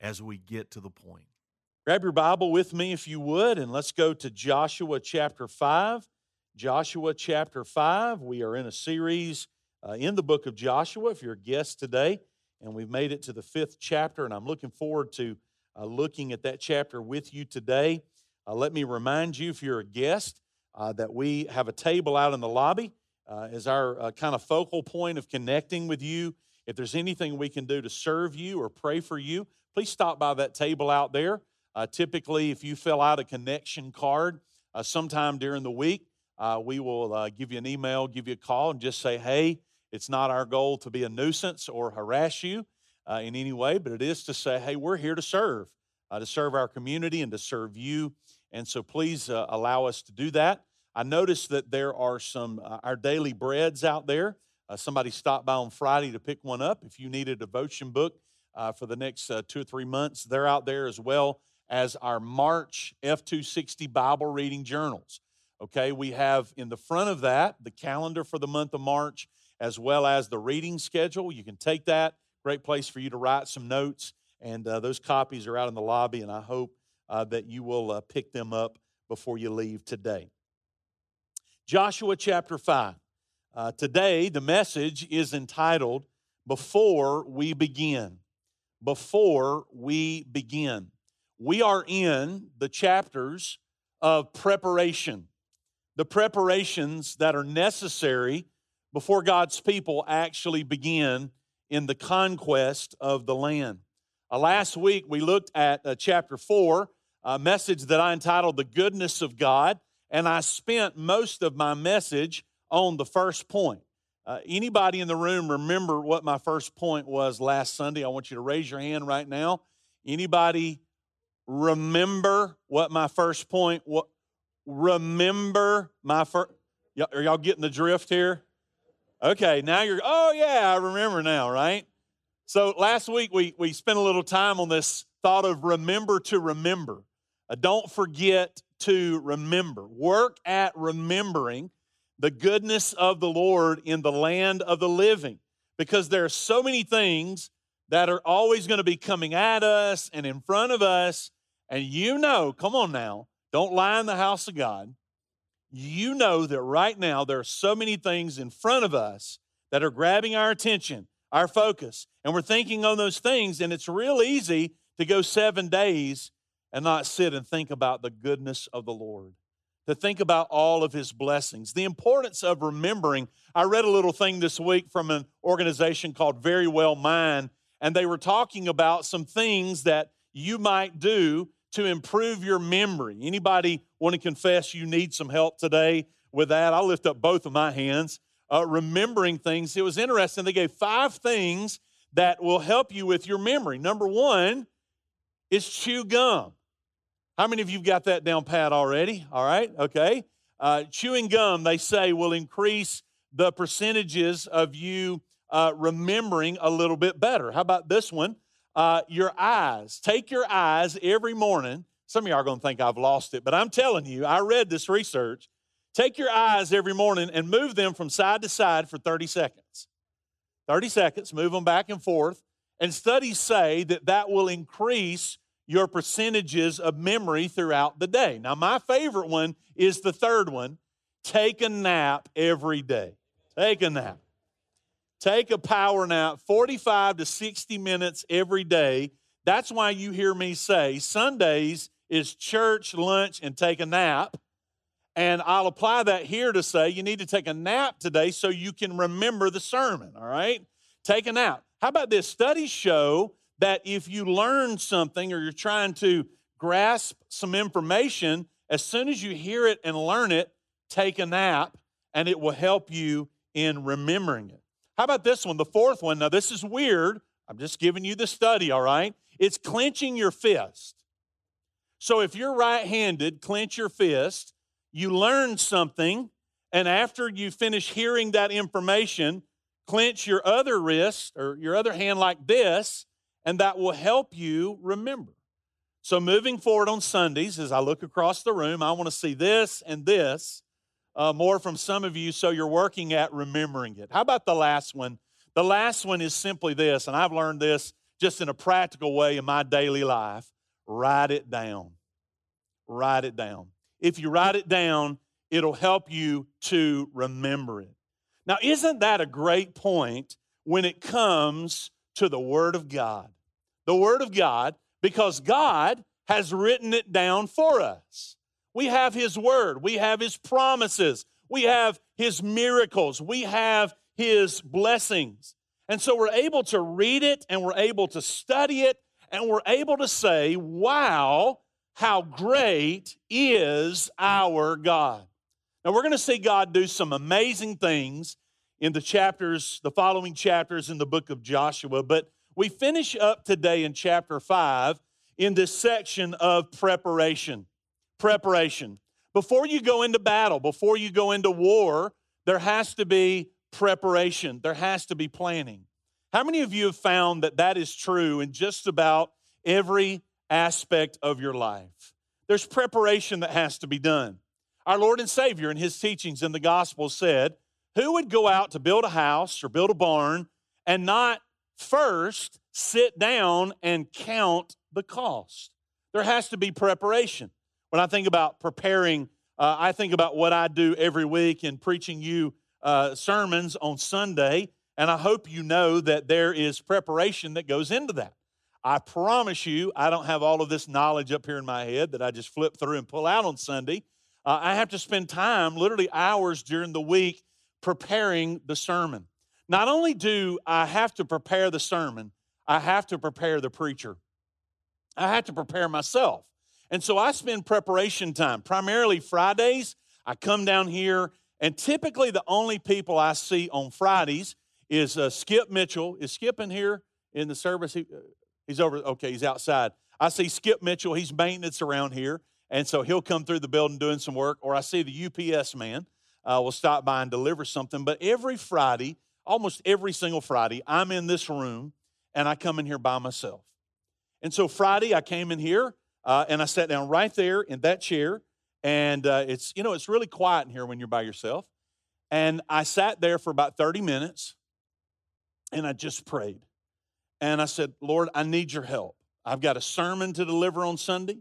as we get to the point. Grab your Bible with me if you would, and let's go to Joshua chapter 5. Joshua chapter 5. We are in a series uh, in the book of Joshua. If you're a guest today, and we've made it to the fifth chapter, and I'm looking forward to uh, looking at that chapter with you today. Uh, let me remind you, if you're a guest, uh, that we have a table out in the lobby uh, as our uh, kind of focal point of connecting with you. If there's anything we can do to serve you or pray for you, please stop by that table out there. Uh, typically, if you fill out a connection card uh, sometime during the week, uh, we will uh, give you an email, give you a call, and just say, hey, it's not our goal to be a nuisance or harass you uh, in any way, but it is to say, hey, we're here to serve, uh, to serve our community and to serve you. And so please allow us to do that. I noticed that there are some, our daily breads out there. Somebody stopped by on Friday to pick one up. If you need a devotion book, uh, for the next uh, two or three months. They're out there as well as our March F260 Bible reading journals. Okay, we have in the front of that the calendar for the month of March as well as the reading schedule. You can take that. Great place for you to write some notes. And uh, those copies are out in the lobby, and I hope uh, that you will uh, pick them up before you leave today. Joshua chapter 5. Uh, today, the message is entitled Before We Begin before we begin. We are in the chapters of preparation, the preparations that are necessary before God's people actually begin in the conquest of the land. Uh, last week we looked at uh, chapter 4, a message that I entitled The Goodness of God, and I spent most of my message on the first point. Uh, anybody in the room remember what my first point was last Sunday? I want you to raise your hand right now. Anybody remember what my first point? What remember my first? Are y'all getting the drift here? Okay, now you're. Oh yeah, I remember now, right? So last week we we spent a little time on this thought of remember to remember. Uh, don't forget to remember. Work at remembering the goodness of the Lord in the land of the living because there are so many things that are always going to be coming at us and in front of us. And you know, come on now, don't lie in the house of God. You know that right now there are so many things in front of us that are grabbing our attention, our focus, and we're thinking on those things. And it's real easy to go seven days and not sit and think about the goodness of the Lord to think about all of his blessings. The importance of remembering. I read a little thing this week from an organization called Verywell Mind, and they were talking about some things that you might do to improve your memory. Anybody want to confess you need some help today with that? I'll lift up both of my hands. Uh, remembering things. It was interesting. They gave five things that will help you with your memory. Number one is chew gum. How many of you got that down pat already? All right, okay. Uh, chewing gum, they say, will increase the percentages of you uh, remembering a little bit better. How about this one? Uh, your eyes. Take your eyes every morning. Some of y'all are going to think I've lost it, but I'm telling you, I read this research. Take your eyes every morning and move them from side to side for 30 seconds. 30 seconds, move them back and forth. And studies say that that will increase your percentages of memory throughout the day. Now, my favorite one is the third one take a nap every day. Take a nap. Take a power nap 45 to 60 minutes every day. That's why you hear me say Sundays is church, lunch, and take a nap. And I'll apply that here to say you need to take a nap today so you can remember the sermon, all right? Take a nap. How about this? Studies show that if you learn something or you're trying to grasp some information, as soon as you hear it and learn it, take a nap and it will help you in remembering it. How about this one, the fourth one? Now, this is weird. I'm just giving you the study, all right? It's clenching your fist. So if you're right handed, clench your fist, you learn something, and after you finish hearing that information, clench your other wrist or your other hand like this, and that will help you remember. So, moving forward on Sundays, as I look across the room, I want to see this and this uh, more from some of you, so you're working at remembering it. How about the last one? The last one is simply this, and I've learned this just in a practical way in my daily life write it down. Write it down. If you write it down, it'll help you to remember it. Now, isn't that a great point when it comes to the Word of God? The Word of God, because God has written it down for us. We have His Word, we have His promises, we have His miracles, we have His blessings. And so we're able to read it and we're able to study it and we're able to say, wow, how great is our God. Now we're going to see God do some amazing things in the chapters, the following chapters in the book of Joshua, but we finish up today in chapter 5 in this section of preparation. Preparation. Before you go into battle, before you go into war, there has to be preparation, there has to be planning. How many of you have found that that is true in just about every aspect of your life? There's preparation that has to be done. Our Lord and Savior in his teachings in the gospel said, Who would go out to build a house or build a barn and not first sit down and count the cost? There has to be preparation. When I think about preparing, uh, I think about what I do every week in preaching you uh, sermons on Sunday, and I hope you know that there is preparation that goes into that. I promise you, I don't have all of this knowledge up here in my head that I just flip through and pull out on Sunday. Uh, I have to spend time, literally hours during the week, preparing the sermon. Not only do I have to prepare the sermon, I have to prepare the preacher. I have to prepare myself. And so I spend preparation time, primarily Fridays. I come down here and typically, the only people I see on Fridays is uh, Skip Mitchell. Is Skip in here in the service? He, uh, he's over, okay, he's outside. I see Skip Mitchell. He's maintenance around here. And so he'll come through the building doing some work. Or I see the UPS man uh, will stop by and deliver something. But every Friday, almost every single Friday, I'm in this room and I come in here by myself. And so Friday, I came in here uh, and I sat down right there in that chair and uh, it's, you know, it's really quiet in here when you're by yourself. And I sat there for about 30 minutes and I just prayed. And I said, Lord, I need your help. I've got a sermon to deliver on Sunday.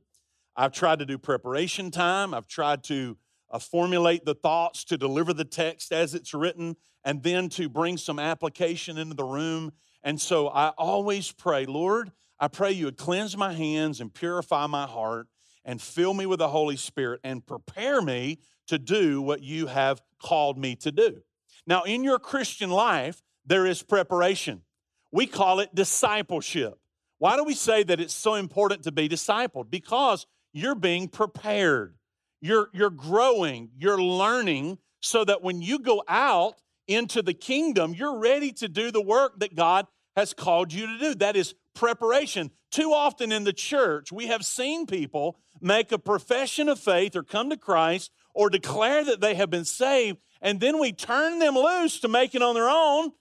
I've tried to do preparation time. I've tried to uh, formulate the thoughts to deliver the text as it's written and then to bring some application into the room. And so I always pray, Lord, I pray you would cleanse my hands and purify my heart and fill me with the Holy Spirit and prepare me to do what you have called me to do. Now, in your Christian life, there is preparation. We call it discipleship. Why do we say that it's so important to be discipled? Because you're being prepared. You're, you're growing, you're learning, so that when you go out into the kingdom, you're ready to do the work that God has called you to do. That is preparation. Too often in the church, we have seen people make a profession of faith or come to Christ or declare that they have been saved, and then we turn them loose to make it on their own,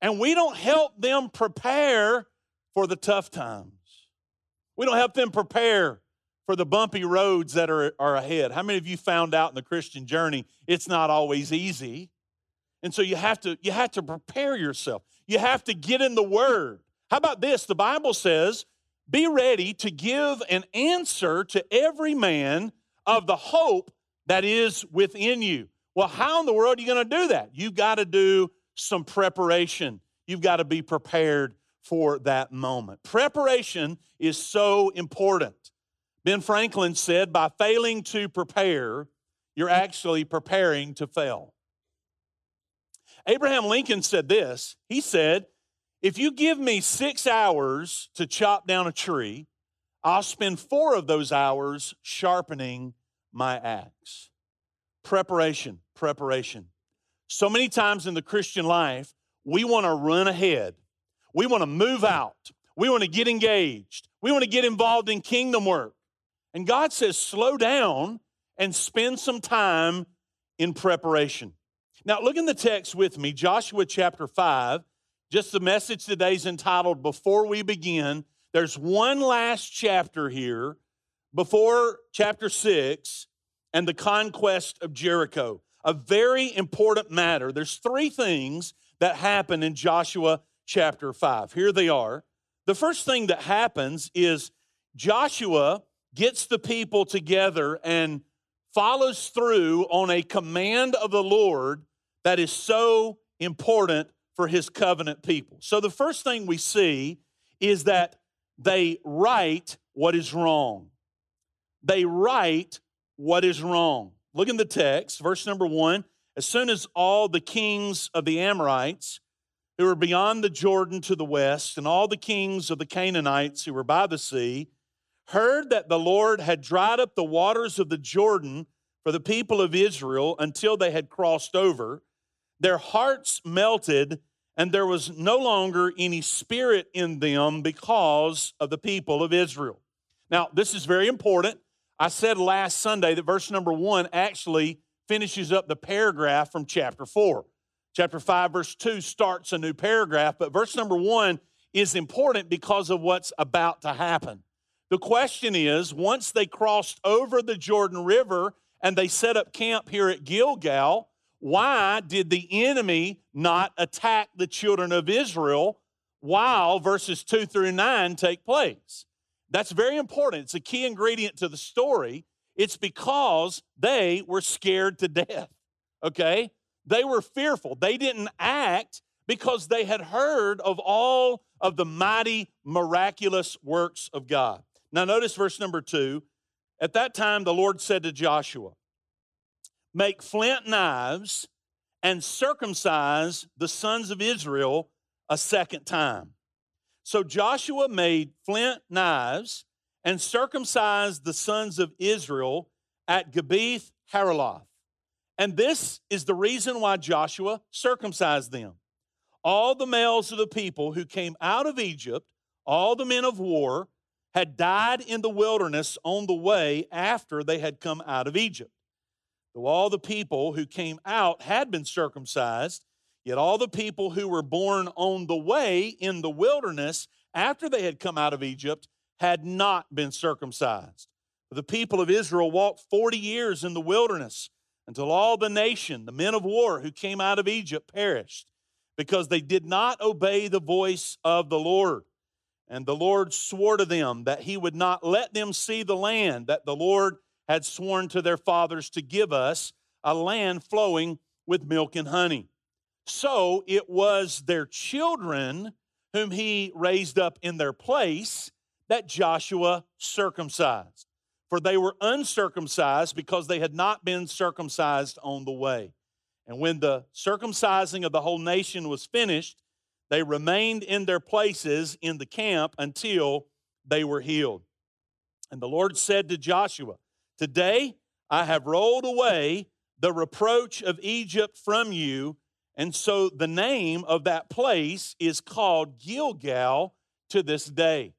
and we don't help them prepare for the tough times. We don't help them prepare for the bumpy roads that are, are ahead. How many of you found out in the Christian journey it's not always easy? And so you have to you have to prepare yourself. You have to get in the word. How about this? The Bible says be ready to give an answer to every man of the hope that is within you. Well, how in the world are you going to do that? You've got to do some preparation. You've got to be prepared for that moment. Preparation is so important. Ben Franklin said, by failing to prepare, you're actually preparing to fail. Abraham Lincoln said this. He said, if you give me six hours to chop down a tree, I'll spend four of those hours sharpening my axe. Preparation, preparation. So many times in the Christian life, we want to run ahead. We want to move out. We want to get engaged. We want to get involved in kingdom work. And God says, slow down and spend some time in preparation. Now, look in the text with me, Joshua chapter 5. Just the message today is entitled Before We Begin. There's one last chapter here before chapter 6 and the conquest of Jericho. A very important matter. There's three things that happen in Joshua chapter 5. Here they are. The first thing that happens is Joshua gets the people together and follows through on a command of the Lord that is so important for his covenant people. So the first thing we see is that they right what is wrong. They right what is wrong. Look in the text, verse number one. As soon as all the kings of the Amorites who were beyond the Jordan to the west, and all the kings of the Canaanites who were by the sea, heard that the Lord had dried up the waters of the Jordan for the people of Israel until they had crossed over, their hearts melted, and there was no longer any spirit in them because of the people of Israel. Now, this is very important. I said last Sunday that verse number one actually finishes up the paragraph from chapter four. Chapter 5, verse 2 starts a new paragraph, but verse number 1 is important because of what's about to happen. The question is once they crossed over the Jordan River and they set up camp here at Gilgal, why did the enemy not attack the children of Israel while verses 2 through 9 take place? That's very important. It's a key ingredient to the story. It's because they were scared to death. Okay? They were fearful. They didn't act because they had heard of all of the mighty, miraculous works of God. Now, notice verse number two. At that time, the Lord said to Joshua, Make flint knives and circumcise the sons of Israel a second time. So Joshua made flint knives and circumcised the sons of Israel at Gibeath Haaraloth. And this is the reason why Joshua circumcised them. All the males of the people who came out of Egypt, all the men of war, had died in the wilderness on the way after they had come out of Egypt. Though all the people who came out had been circumcised, yet all the people who were born on the way in the wilderness after they had come out of Egypt had not been circumcised. The people of Israel walked 40 years in the wilderness until all the nation, the men of war who came out of Egypt, perished because they did not obey the voice of the Lord. And the Lord swore to them that he would not let them see the land that the Lord had sworn to their fathers to give us, a land flowing with milk and honey. So it was their children whom he raised up in their place that Joshua circumcised for they were uncircumcised because they had not been circumcised on the way. And when the circumcising of the whole nation was finished, they remained in their places in the camp until they were healed. And the Lord said to Joshua, Today I have rolled away the reproach of Egypt from you. And so the name of that place is called Gilgal to this day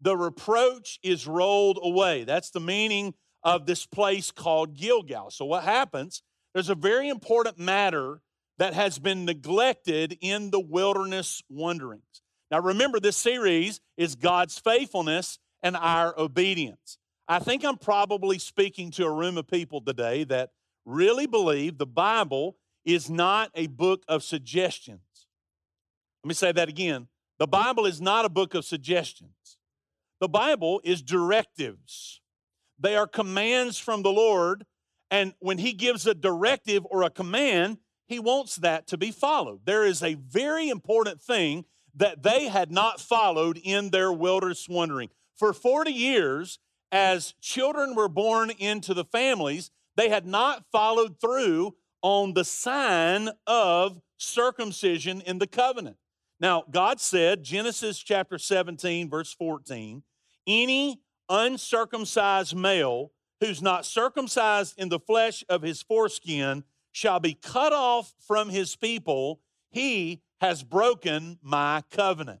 the reproach is rolled away. That's the meaning of this place called Gilgal. So, what happens? There's a very important matter that has been neglected in the wilderness wanderings. Now, remember, this series is God's faithfulness and our obedience. I think I'm probably speaking to a room of people today that really believe the Bible is not a book of suggestions. Let me say that again. The Bible is not a book of suggestions. The Bible is directives, they are commands from the Lord. And when He gives a directive or a command, He wants that to be followed. There is a very important thing that they had not followed in their wilderness wandering. For 40 years, as children were born into the families, they had not followed through on the sign of circumcision in the covenant. Now, God said, Genesis chapter 17, verse 14, any uncircumcised male who's not circumcised in the flesh of his foreskin shall be cut off from his people. He has broken my covenant.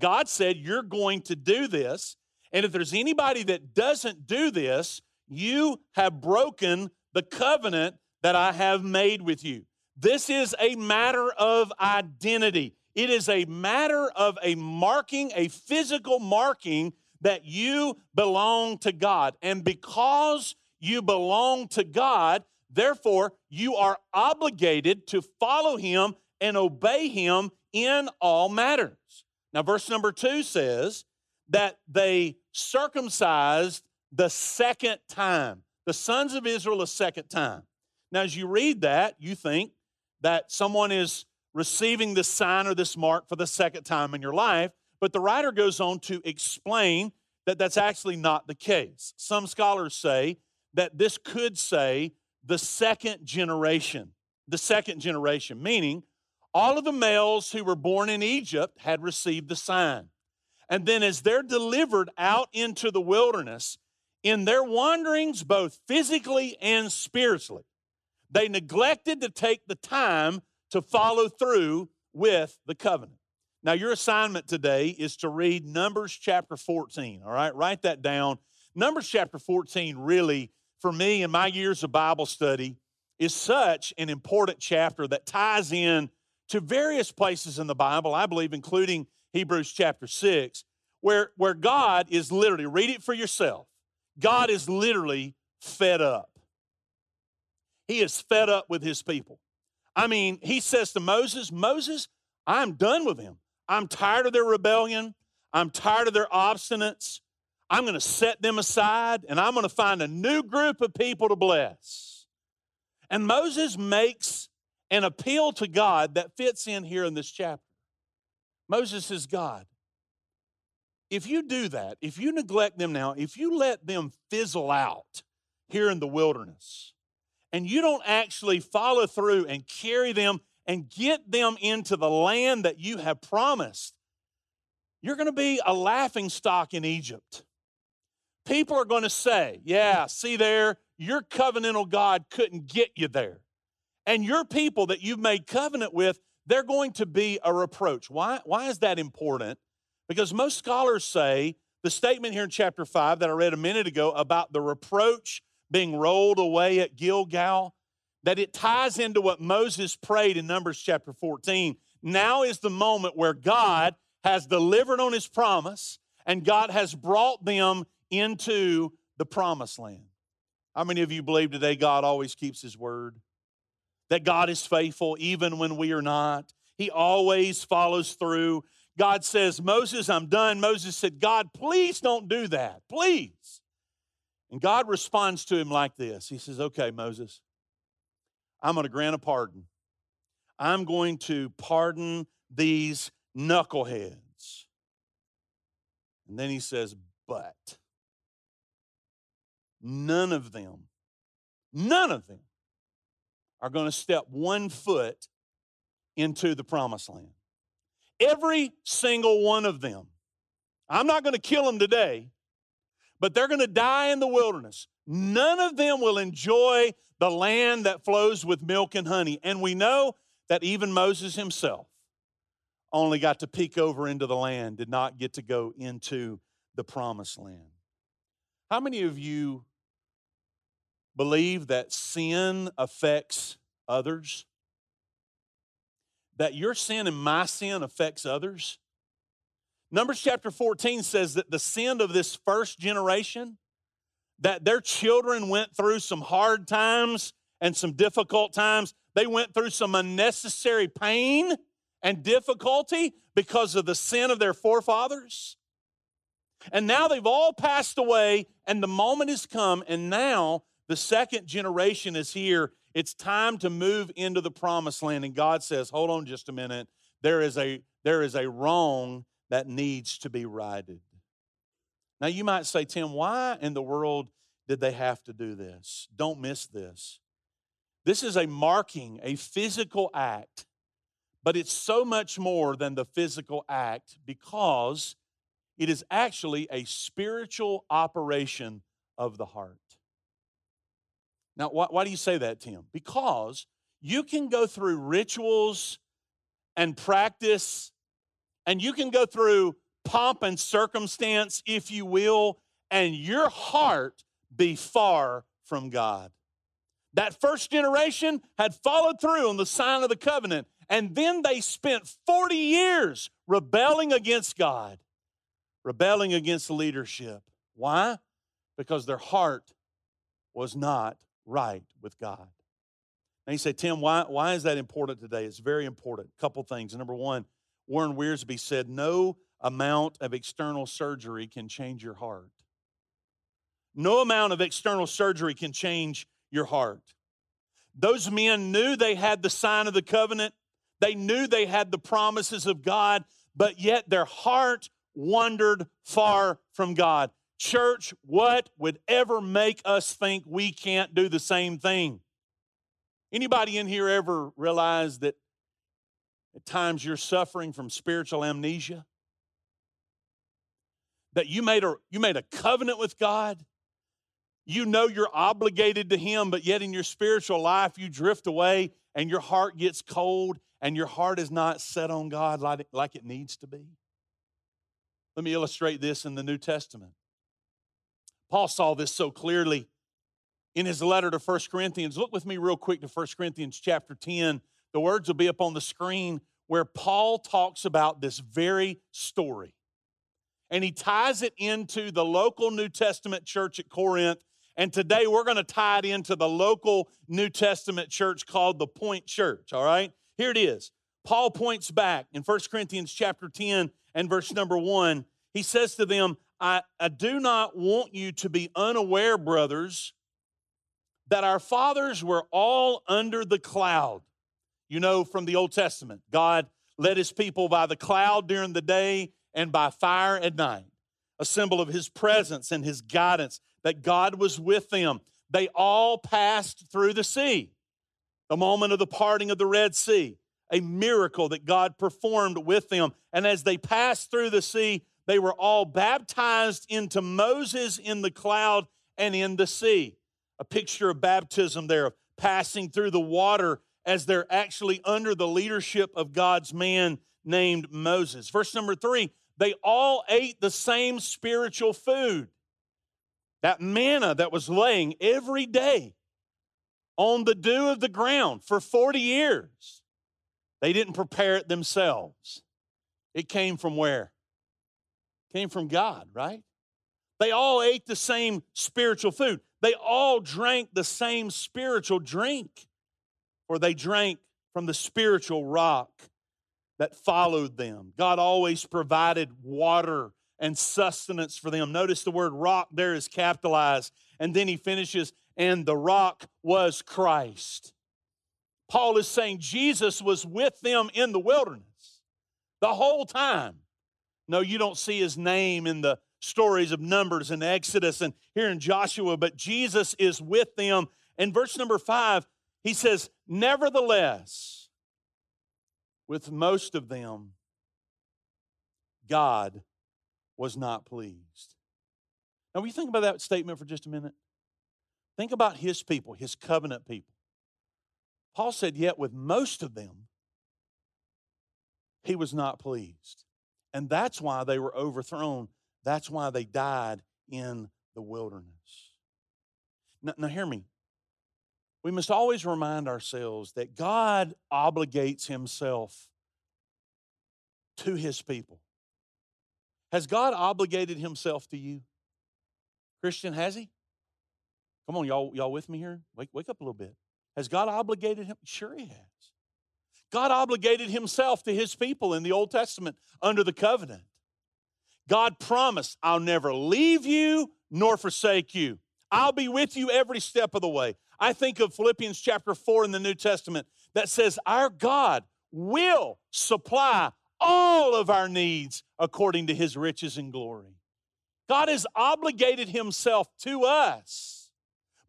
God said, You're going to do this. And if there's anybody that doesn't do this, you have broken the covenant that I have made with you. This is a matter of identity. It is a matter of a marking, a physical marking that you belong to God. And because you belong to God, therefore you are obligated to follow Him and obey Him in all matters. Now, verse number two says that they circumcised the second time, the sons of Israel a second time. Now, as you read that, you think that someone is receiving this sign or this mark for the second time in your life, but the writer goes on to explain that that's actually not the case. Some scholars say that this could say the second generation, the second generation, meaning all of the males who were born in Egypt had received the sign. And then, as they're delivered out into the wilderness, in their wanderings, both physically and spiritually, they neglected to take the time to follow through with the covenant. Now, your assignment today is to read Numbers chapter 14, all right? Write that down. Numbers chapter 14 really, for me in my years of Bible study, is such an important chapter that ties in to various places in the Bible, I believe, including Hebrews chapter 6, where, where God is literally, read it for yourself, God is literally fed up. He is fed up with his people. I mean, he says to Moses, Moses, I'm done with them. I'm tired of their rebellion. I'm tired of their obstinance. I'm going to set them aside and I'm going to find a new group of people to bless. And Moses makes an appeal to God that fits in here in this chapter. Moses says, God, if you do that, if you neglect them now, if you let them fizzle out here in the wilderness, and you don't actually follow through and carry them and get them into the land that you have promised, you're going to be a laughing stock in Egypt. People are going to say, Yeah, see there, your covenantal God couldn't get you there. And your people that you've made covenant with, they're going to be a reproach. Why, why is that important? Because most scholars say the statement here in chapter 5 that I read a minute ago about the reproach being rolled away at Gilgal, that it ties into what Moses prayed in Numbers chapter 14. Now is the moment where God has delivered on his promise and God has brought them into the promised land. How many of you believe today God always keeps his word? that God is faithful even when we are not. He always follows through. God says, Moses, I'm done. Moses said, God, please don't do that. Please. And God responds to him like this He says, Okay, Moses, I'm going to grant a pardon. I'm going to pardon these knuckleheads. And then he says, But none of them, none of them are going to step one foot into the promised land. Every single one of them. I'm not going to kill them today, but they're going to die in the wilderness. None of them will enjoy the land that flows with milk and honey. And we know that even Moses himself only got to peek over into the land, did not get to go into the promised land. How many of you believe that sin affects others? That your sin and my sin affects others? Numbers chapter 14 says that the sin of this first generation, that their children went through some hard times and some difficult times. They went through some unnecessary pain and difficulty because of the sin of their forefathers. And now they've all passed away, and the moment has come, and now the second generation is here. It's time to move into the promised land. And God says, hold on just a minute. There is a, there is a wrong that needs to be righted. Now, you might say, Tim, why in the world did they have to do this? Don't miss this. This is a marking, a physical act, but it's so much more than the physical act because it is actually a spiritual operation of the heart. Now, why, why do you say that, Tim? Because you can go through rituals and practice, and you can go through pomp and circumstance, if you will, and your heart be far from God. That first generation had followed through on the sign of the covenant, and then they spent 40 years rebelling against God, rebelling against leadership. Why? Because their heart was not right with God. And you say, Tim, why, why is that important today? It's very important. A couple things. Number one, Warren Wiersbe said, No amount of external surgery can change your heart. No amount of external surgery can change your heart. Those men knew they had the sign of the covenant, they knew they had the promises of God, but yet their heart wandered far from God. Church, what would ever make us think we can't do the same thing? Anybody in here ever realize that at times you're suffering from spiritual amnesia? That you made a you made a covenant with God you know you're obligated to Him, but yet in your spiritual life, you drift away and your heart gets cold and your heart is not set on God like, like it needs to be. Let me illustrate this in the New Testament. Paul saw this so clearly in his letter to 1 Corinthians. Look with me real quick to 1 Corinthians chapter 10. The words will be up on the screen where Paul talks about this very story. And he ties it into the local New Testament church at Corinth and today we're going to tie it into the local New Testament church called the Point Church, all right? Here it is. Paul points back in 1 Corinthians chapter 10 and verse number 1. He says to them, I, I do not want you to be unaware, brothers, that our fathers were all under the cloud. You know from the Old Testament, God led his people by the cloud during the day and by fire at night, a symbol of his presence and his guidance that God was with them. They all passed through the sea, the moment of the parting of the Red Sea, a miracle that God performed with them. And as they passed through the sea, they were all baptized into Moses in the cloud and in the sea. A picture of baptism there, of passing through the water as they're actually under the leadership of God's man named Moses. Verse number three, they all ate the same spiritual food. That manna that was laying every day on the dew of the ground for 40 years. They didn't prepare it themselves. It came from where? Came from God, right? They all ate the same spiritual food. They all drank the same spiritual drink, or they drank from the spiritual rock that followed them. God always provided water and sustenance for them. Notice the word rock there is capitalized. And then he finishes, and the rock was Christ. Paul is saying Jesus was with them in the wilderness the whole time. No, you don't see his name in the stories of Numbers and Exodus and here in Joshua, but Jesus is with them. In verse number five, he says, Nevertheless, with most of them, God was not pleased. Now, when you think about that statement for just a minute, think about his people, his covenant people. Paul said, Yet with most of them, he was not pleased. And that's why they were overthrown. That's why they died in the wilderness. Now, now hear me. We must always remind ourselves that God obligates himself to his people. Has God obligated himself to you? Christian, has he? Come on, y'all, y'all with me here? Wake, wake up a little bit. Has God obligated him? Sure, he has. God obligated himself to his people in the Old Testament under the covenant. God promised, I'll never leave you nor forsake you. I'll be with you every step of the way. I think of Philippians chapter 4 in the New Testament that says, Our God will supply all of our needs according to his riches and glory. God has obligated himself to us.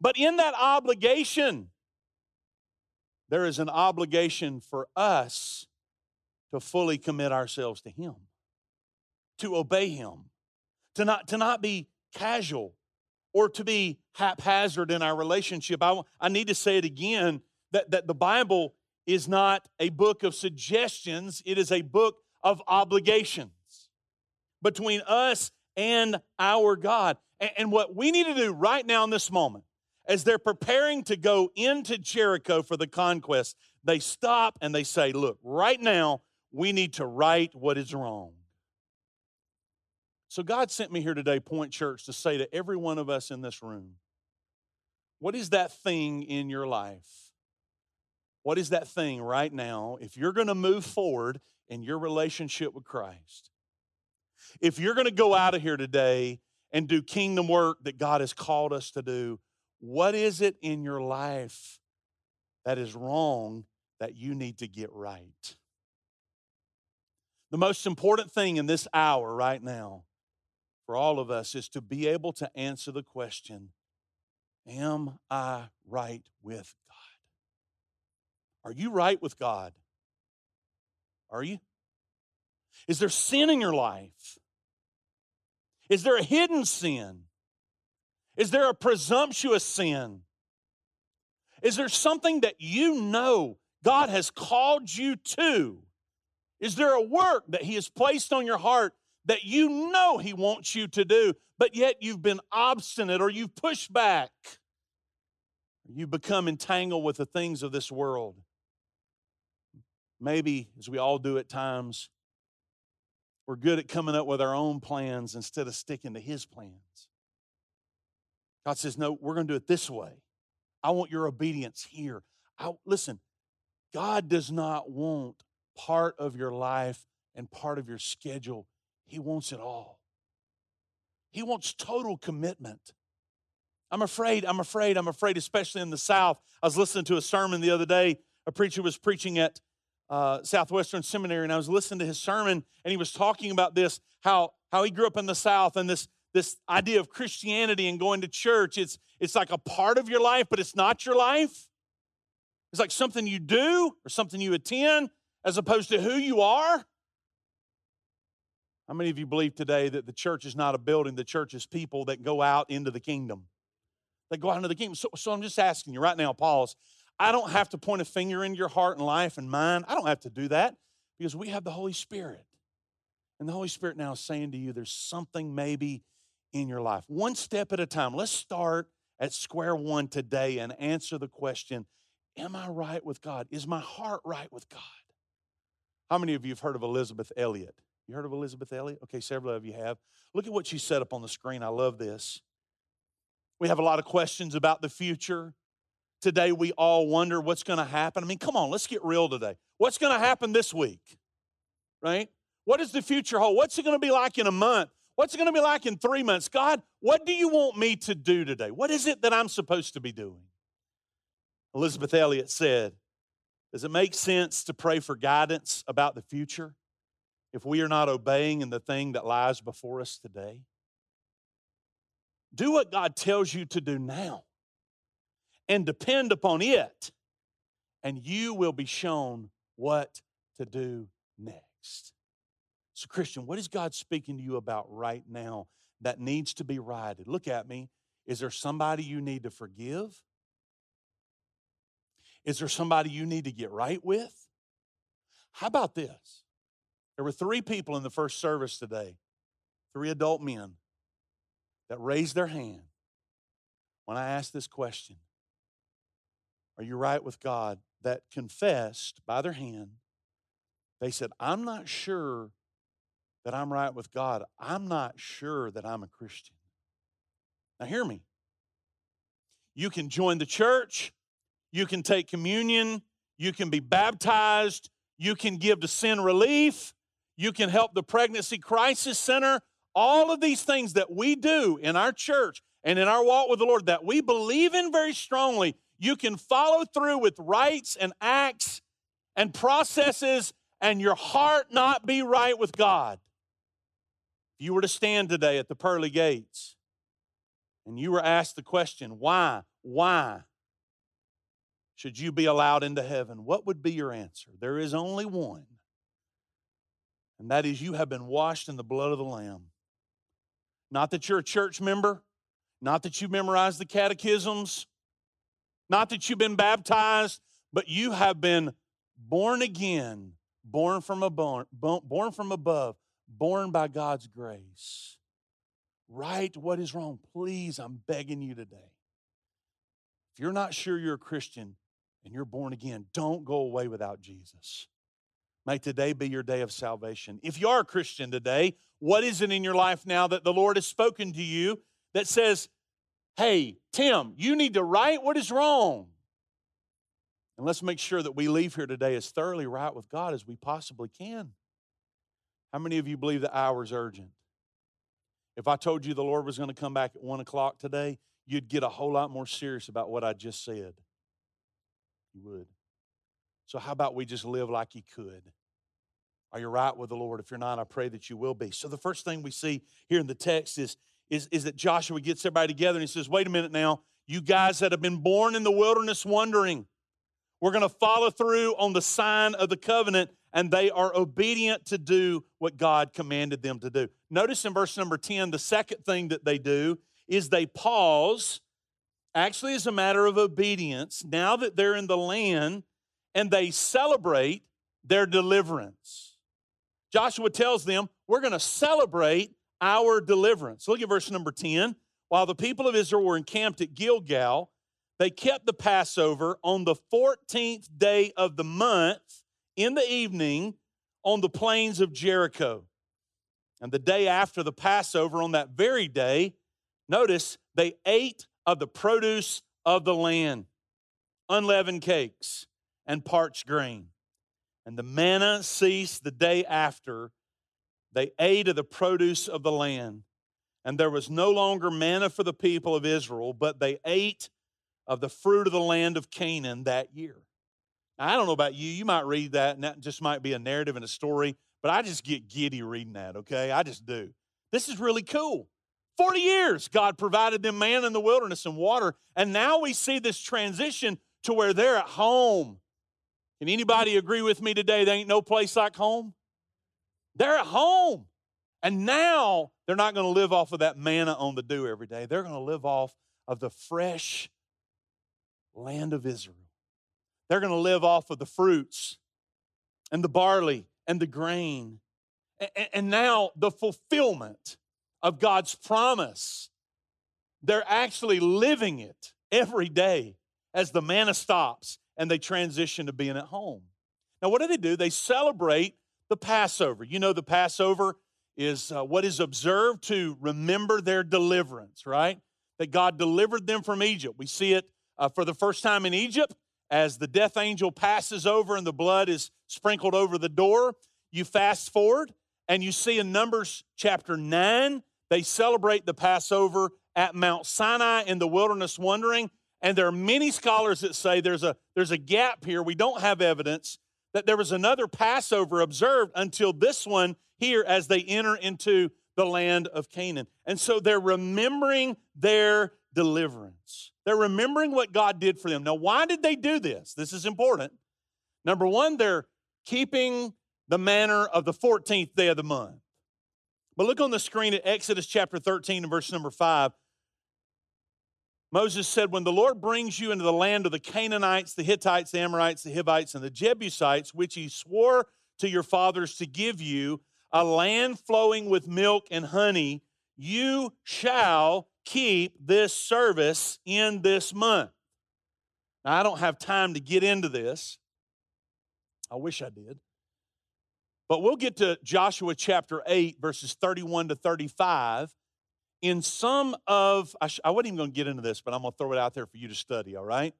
But in that obligation, there is an obligation for us to fully commit ourselves to him, to obey him, to not, to not be casual or to be haphazard in our relationship. I, I need to say it again that, that the Bible is not a book of suggestions, it is a book of obligations. between us and our God. And what we need to do right now in this moment, as they're preparing to go into Jericho for the conquest, they stop and they say, Look, right now, we need to right what is wrong. So God sent me here today, Point Church, to say to every one of us in this room, what is that thing in your life? What is that thing right now? If you're going to move forward in your relationship with Christ, if you're going to go out of here today and do kingdom work that God has called us to do, what is it in your life that is wrong that you need to get right? The most important thing in this hour right now for all of us is to be able to answer the question Am I right with God? Are you right with God? Are you? Is there sin in your life? Is there a hidden sin? Is there a presumptuous sin? Is there something that you know God has called you to? Is there a work that He has placed on your heart that you know He wants you to do, but yet you've been obstinate or you've pushed back. You've become entangled with the things of this world. Maybe, as we all do at times, we're good at coming up with our own plans instead of sticking to His plans. God says, No, we're going to do it this way. I want your obedience here. I, listen, God does not want part of your life and part of your schedule he wants it all. He wants total commitment. I'm afraid, I'm afraid, I'm afraid, especially in the South. I was listening to a sermon the other day. A preacher was preaching at uh, Southwestern Seminary, and I was listening to his sermon, and he was talking about this how, how he grew up in the South and this, this idea of Christianity and going to church. It's, it's like a part of your life, but it's not your life. It's like something you do or something you attend as opposed to who you are. How many of you believe today that the church is not a building, the church is people that go out into the kingdom? That go out into the kingdom. So, so I'm just asking you right now, pause. I don't have to point a finger in your heart and life and mind. I don't have to do that because we have the Holy Spirit. And the Holy Spirit now is saying to you, there's something maybe in your life. One step at a time. Let's start at square one today and answer the question Am I right with God? Is my heart right with God? How many of you have heard of Elisabeth Elliot? You heard of Elisabeth Elliot? Okay, several of you have. Look at what she set up on the screen. I love this. We have a lot of questions about the future. Today, we all wonder what's going to happen. I mean, come on, let's get real today. What's going to happen this week? Right? What does the future hold? What's it going to be like in a month? What's it going to be like in three months? God, what do you want me to do today? What is it that I'm supposed to be doing? Elisabeth Elliot said, Does it make sense to pray for guidance about the future? if we are not obeying in the thing that lies before us today? Do what God tells you to do now and depend upon it, and you will be shown what to do next. So, Christian, what is God speaking to you about right now that needs to be righted? Look at me. Is there somebody you need to forgive? Is there somebody you need to get right with? How about this? There were three people in the first service today, three adult men, that raised their hand when I asked this question Are you right with God? That confessed by their hand. They said, I'm not sure that I'm right with God. I'm not sure that I'm a Christian. Now, hear me. You can join the church, you can take communion, you can be baptized, you can give to Send Relief, you can help the Pregnancy Crisis Center. All of these things that we do in our church and in our walk with the Lord that we believe in very strongly, you can follow through with rites and acts and processes and your heart not be right with God. If you were to stand today at the pearly gates and you were asked the question, why, why should you be allowed into heaven? What would be your answer? There is only one and that is you have been washed in the blood of the Lamb. Not that you're a church member, not that you memorized the catechisms, not that you've been baptized, but you have been born again, born from above, born from above, born by God's grace. Right what is wrong. Please, I'm begging you today. If you're not sure you're a Christian and you're born again, don't go away without Jesus. May today be your day of salvation. If you are a Christian today, what is it in your life now that the Lord has spoken to you that says, hey, Tim, you need to right what is wrong? And let's make sure that we leave here today as thoroughly right with God as we possibly can. How many of you believe the hour is urgent? If I told you the Lord was going to come back at one o'clock today, you'd get a whole lot more serious about what I just said. You would. So, how about we just live like you could? Are you right with the Lord? If you're not, I pray that you will be. So, the first thing we see here in the text is, is, is that Joshua gets everybody together and he says, Wait a minute now, you guys that have been born in the wilderness wandering, we're going to follow through on the sign of the covenant, and they are obedient to do what God commanded them to do. Notice in verse number 10, the second thing that they do is they pause, actually, as a matter of obedience, now that they're in the land and they celebrate their deliverance. Joshua tells them, We're going to celebrate our deliverance. Look at verse number 10. While the people of Israel were encamped at Gilgal, they kept the Passover on the 14th day of the month in the evening on the plains of Jericho. And the day after the Passover, on that very day, notice they ate of the produce of the land unleavened cakes and parched grain. And the manna ceased the day after. They ate of the produce of the land. And there was no longer manna for the people of Israel, but they ate of the fruit of the land of Canaan that year. I don't know about you. You might read that, and that just might be a narrative and a story, but I just get giddy reading that, okay? I just do. This is really cool. 40 years, God provided them manna in the wilderness and water. And now we see this transition to where they're at home. Can anybody agree with me today? There ain't no place like home. They're at home. And now they're not going to live off of that manna on the dew every day. They're going to live off of the fresh land of Israel. They're going to live off of the fruits and the barley and the grain. And now the fulfillment of God's promise. They're actually living it every day as the manna stops and they transition to being at home. Now, what do they do? They celebrate the Passover. You know, the Passover is uh, what is observed to remember their deliverance, right? That God delivered them from Egypt. We see it uh, for the first time in Egypt as the death angel passes over and the blood is sprinkled over the door. You fast forward and you see in Numbers chapter 9, they celebrate the Passover at Mount Sinai in the wilderness wandering. And there are many scholars that say there's a, there's a gap here. We don't have evidence that there was another Passover observed until this one here as they enter into the land of Canaan. And so they're remembering their deliverance. They're remembering what God did for them. Now, why did they do this? This is important. Number one, they're keeping the manner of the 14th day of the month. But look on the screen at Exodus chapter 13 and verse number 5. Moses said, When the Lord brings you into the land of the Canaanites, the Hittites, the Amorites, the Hivites, and the Jebusites, which he swore to your fathers to give you, a land flowing with milk and honey, you shall keep this service in this month. Now, I don't have time to get into this. I wish I did. But we'll get to Joshua chapter 8, verses 31 to 35 in some of, I, sh- I wasn't even going to get into this, but I'm going to throw it out there for you to study, all right?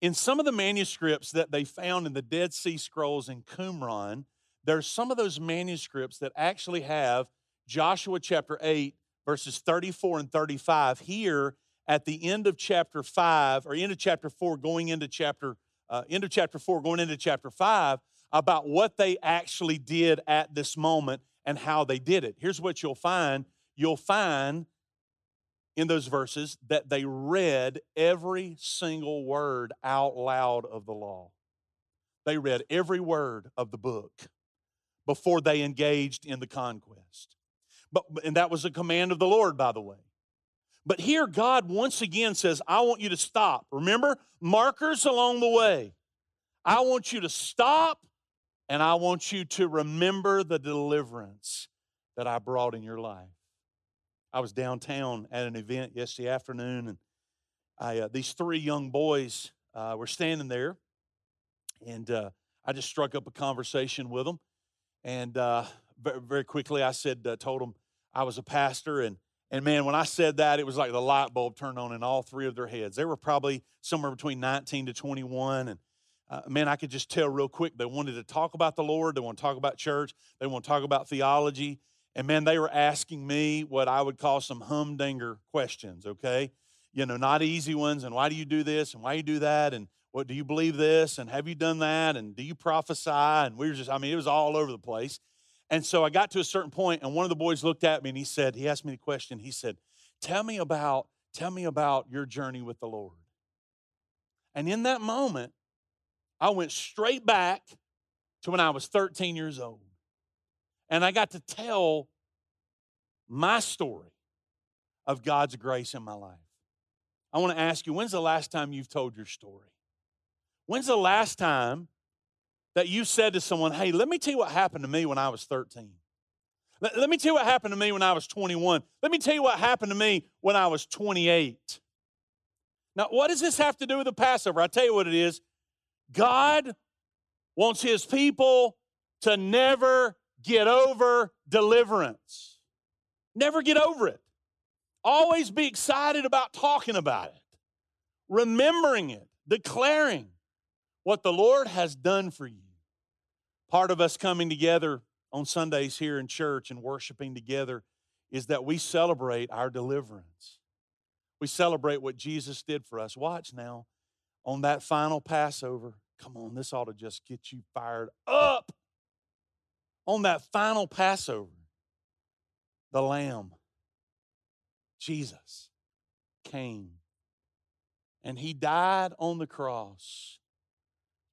In some of the manuscripts that they found in the Dead Sea Scrolls in Qumran, there's some of those manuscripts that actually have Joshua chapter 8, verses 34 and 35 here at the end of chapter 5, or end of chapter 4, going into chapter, uh, end of chapter 4, going into chapter 5, about what they actually did at this moment and how they did it. Here's what you'll find you'll find in those verses that they read every single word out loud of the law. They read every word of the book before they engaged in the conquest. But, and that was a command of the Lord, by the way. But here, God once again says, I want you to stop. Remember, markers along the way. I want you to stop and I want you to remember the deliverance that I brought in your life. I was downtown at an event yesterday afternoon, and I, uh, these three young boys uh, were standing there, and uh, I just struck up a conversation with them. And uh, very, quickly, I said, uh, told them I was a pastor, and and man, when I said that, it was like the light bulb turned on in all three of their heads. They were probably somewhere between 19 to 21, and uh, man, I could just tell real quick they wanted to talk about the Lord, they want to talk about church, they want to talk about theology, and man, they were asking me what I would call some humdinger questions. Okay, you know, not easy ones, and why do you do this, and why you do that, and what do you believe this, and have you done that, and do you prophesy, and we were just, I mean, it was all over the place. And so I got to a certain point, and one of the boys looked at me and he said, he asked me the question. He said, Tell me about, tell me about your journey with the Lord. And in that moment, I went straight back to when I was 13 years old. And I got to tell my story of God's grace in my life. I want to ask you, when's the last time you've told your story? When's the last time that you said to someone, hey, let me tell you what happened to me when I was 13. Let, let me tell you what happened to me when I was 21. Let me tell you what happened to me when I was 28. Now, what does this have to do with the Passover? I tell you what it is. God wants his people to never get over deliverance. Never get over it. Always be excited about talking about it, remembering it, declaring what the Lord has done for you. Part of us coming together on Sundays here in church and worshiping together is that we celebrate our deliverance. We celebrate what Jesus did for us. Watch now on that final Passover. Come on, this ought to just get you fired up. On that final Passover, the Lamb, Jesus, came and he died on the cross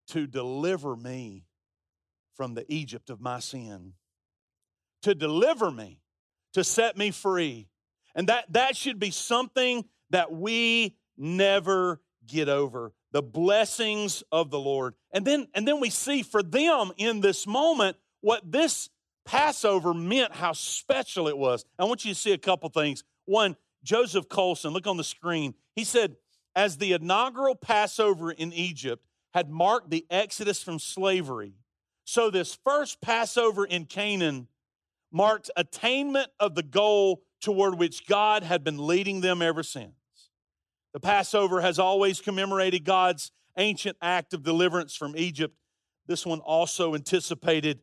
to deliver me from the Egypt of my sin, to deliver me, to set me free. And that, that should be something that we never get over the blessings of the Lord. And then, and then we see for them in this moment what this Passover meant, how special it was. I want you to see a couple things. One, Joseph Coleson, look on the screen. He said, as the inaugural Passover in Egypt had marked the exodus from slavery, so, this first Passover in Canaan marked attainment of the goal toward which God had been leading them ever since. The Passover has always commemorated God's ancient act of deliverance from Egypt. This one also anticipated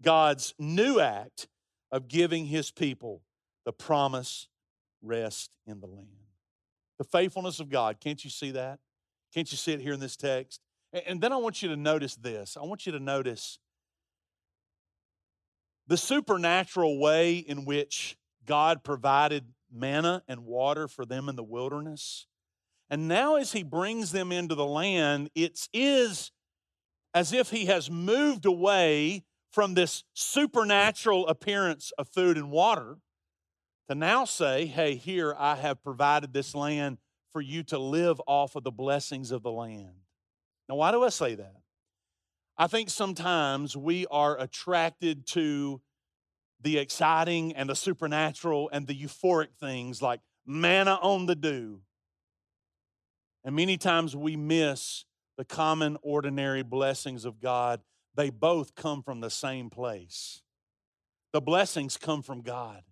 God's new act of giving his people the promise rest in the land. The faithfulness of God, can't you see that? Can't you see it here in this text? And then I want you to notice this. I want you to notice the supernatural way in which God provided manna and water for them in the wilderness. And now, as He brings them into the land, it is as if He has moved away from this supernatural appearance of food and water to now say, Hey, here I have provided this land for you to live off of the blessings of the land. Now, why do I say that? I think sometimes we are attracted to the exciting and the supernatural and the euphoric things like manna on the dew. And many times we miss the common, ordinary blessings of God. They both come from the same place. The blessings come from God,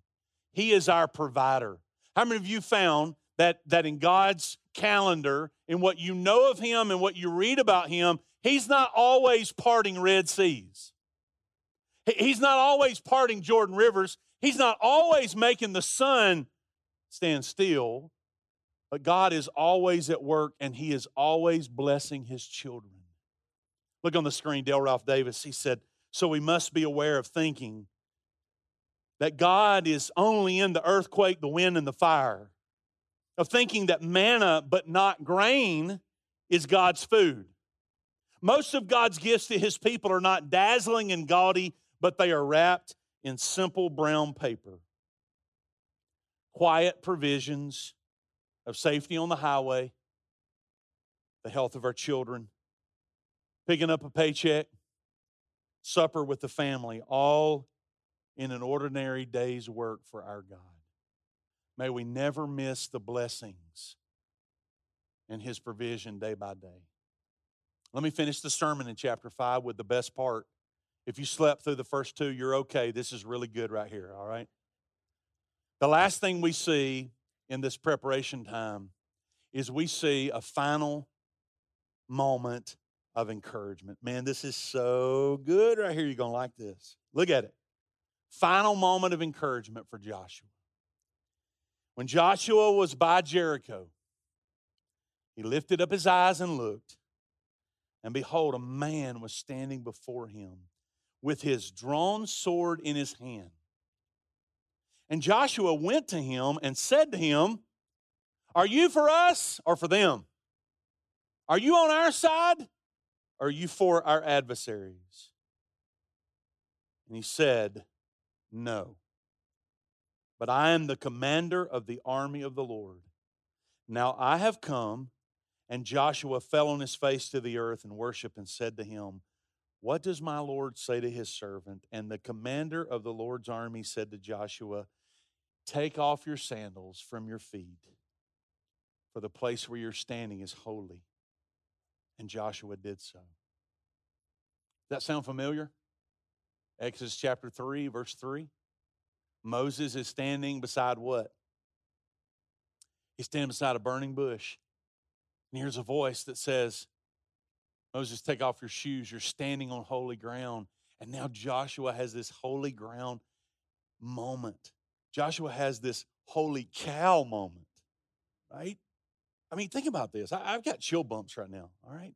He is our provider. How many of you found that, that in God's calendar, in what you know of Him and what you read about Him, He's not always parting Red Seas. He's not always parting Jordan rivers. He's not always making the sun stand still. But God is always at work and He is always blessing His children. Look on the screen, Dale Ralph Davis. He said, So we must be aware of thinking that God is only in the earthquake, the wind, and the fire of thinking that manna but not grain is God's food. Most of God's gifts to his people are not dazzling and gaudy, but they are wrapped in simple brown paper. Quiet provisions of safety on the highway, the health of our children, picking up a paycheck, supper with the family, all in an ordinary day's work for our God. May we never miss the blessings and His provision day by day. Let me finish the sermon in chapter 5 with the best part. If you slept through the first two, you're okay. This is really good right here, all right? The last thing we see in this preparation time is we see a final moment of encouragement. Man, this is so good right here. You're going to like this. Look at it. Final moment of encouragement for Joshua. When Joshua was by Jericho, he lifted up his eyes and looked, and behold, a man was standing before him with his drawn sword in his hand. And Joshua went to him and said to him, Are you for us or for them? Are you on our side or are you for our adversaries? And he said, No. But I am the commander of the army of the Lord. Now I have come. And Joshua fell on his face to the earth and worshiped and said to him, What does my Lord say to his servant? And the commander of the Lord's army said to Joshua, Take off your sandals from your feet, for the place where you're standing is holy. And Joshua did so. Does that sound familiar? Exodus chapter 3, verse 3. Moses is standing beside what? He's standing beside a burning bush. And here's a voice that says, Moses, take off your shoes. You're standing on holy ground. And now Joshua has this holy ground moment. Joshua has this holy cow moment, right? I mean, think about this. I, have got chill bumps right now, all right?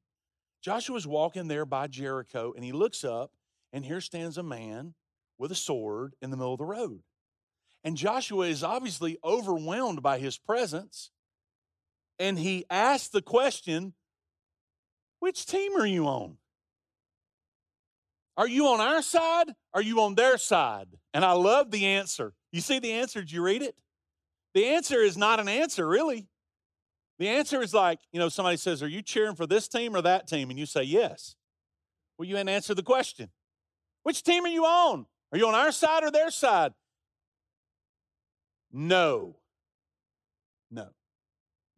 Joshua's walking there by Jericho and he looks up, and here stands a man with a sword in the middle of the road. And Joshua is obviously overwhelmed by his presence. And he asks the question which team are you on? Are you on our side? Are you on their side? And I love the answer. You see the answer? Did you read it? The answer is not an answer, really. The answer is like, you know, somebody says, Are you cheering for this team or that team? And you say, Yes. Well, you ain't answer the question. Which team are you on? Are you on our side or their side? No. No.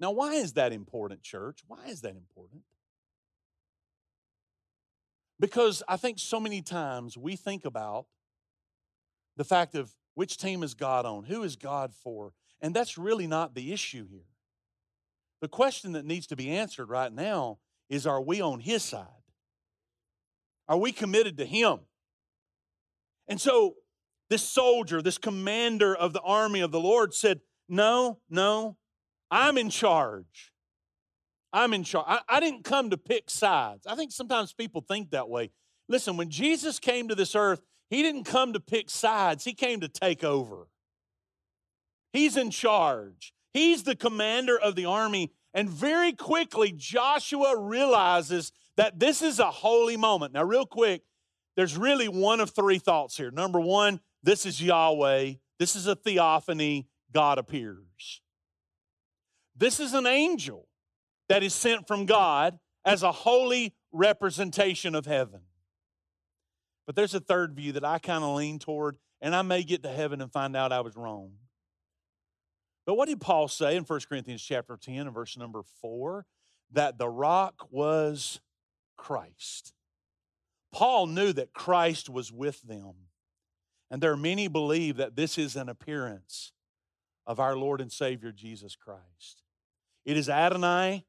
Now, why is that important, church? Why is that important? Because I think so many times we think about the fact of which team is God on? Who is God for? And that's really not the issue here. The question that needs to be answered right now is are we on His side? Are we committed to Him? And so, this soldier, this commander of the army of the Lord said, No, no, I'm in charge. I'm in charge. I, I, didn't come to pick sides. I think sometimes people think that way. Listen, when Jesus came to this earth, he didn't come to pick sides, he came to take over. He's in charge, he's the commander of the army. And very quickly, Joshua realizes that this is a holy moment. Now, real quick, there's really one of three thoughts here. Number one, this is Yahweh, this is a theophany, God appears. This is an angel that is sent from God as a holy representation of heaven. But there's a third view that I kind of lean toward, and I may get to heaven and find out I was wrong. But what did Paul say in 1 Corinthians chapter 10 and verse number 4? That the rock was Christ. Paul knew that Christ was with them. And there are many believe that this is an appearance of our Lord and Savior Jesus Christ. It is Adonai.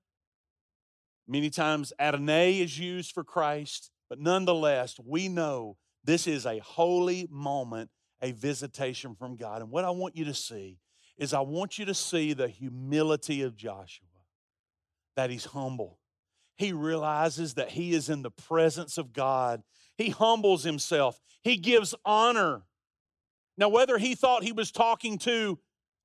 Many times Adonai is used for Christ. But nonetheless, we know this is a holy moment, a visitation from God. And what I want you to see is I want you to see the humility of Joshua, that he's humble. He realizes that he is in the presence of God. He humbles himself, he gives honor. Now, whether he thought he was talking to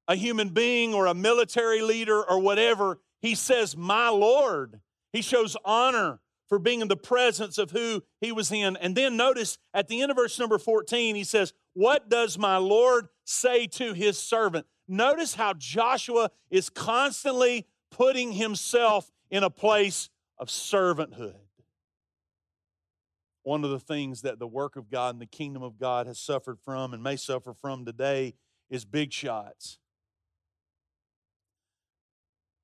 a human being or a military leader or whatever, he says, My Lord. He shows honor for being in the presence of who he was in. And then notice at the end of verse number 14, he says, What does my Lord say to his servant? Notice how Joshua is constantly putting himself in a place of servanthood. One of the things that the work of God and the kingdom of God has suffered from and may suffer from today is big shots.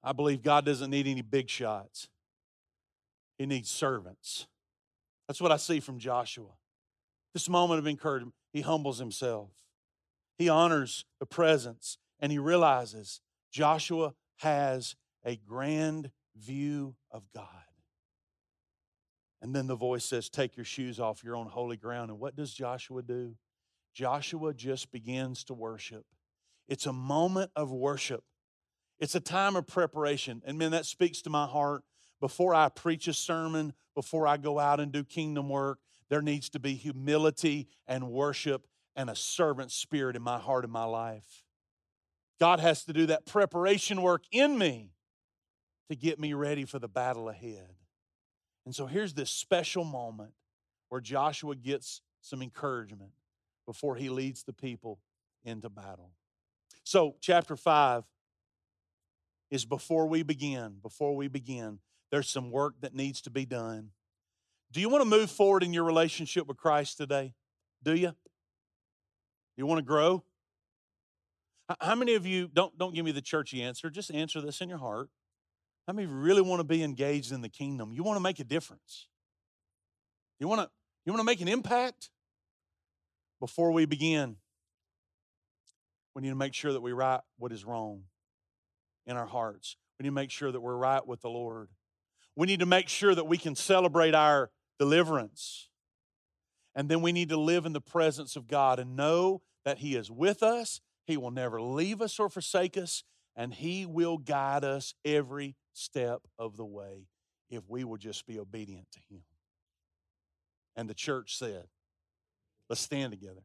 I believe God doesn't need any big shots, He needs servants. That's what I see from Joshua. This moment of encouragement, he humbles himself. He honors the presence and he realizes Joshua has a grand view of God. And then the voice says, Take your shoes off, you're on holy ground. And what does Joshua do? Joshua just begins to worship. It's a moment of worship, it's a time of preparation. And man, that speaks to my heart. Before I preach a sermon, before I go out and do kingdom work, there needs to be humility and worship and a servant spirit in my heart and my life. God has to do that preparation work in me to get me ready for the battle ahead. And so here's this special moment where Joshua gets some encouragement before he leads the people into battle. So, chapter 5 is before we begin, before we begin, there's some work that needs to be done. Do you want to move forward in your relationship with Christ today? Do you? You want to grow? How many of you don't don't give me the churchy answer, just answer this in your heart. How many really want to be engaged in the kingdom? You want to make a difference. You want to you want to make an impact? Before we begin, we need to make sure that we right what is wrong in our hearts. We need to make sure that we're right with the Lord. We need to make sure that we can celebrate our deliverance. And then we need to live in the presence of God and know that He is with us. He will never leave us or forsake us, and He will guide us every step of the way if we will just be obedient to Him. And the church said, Let's stand together.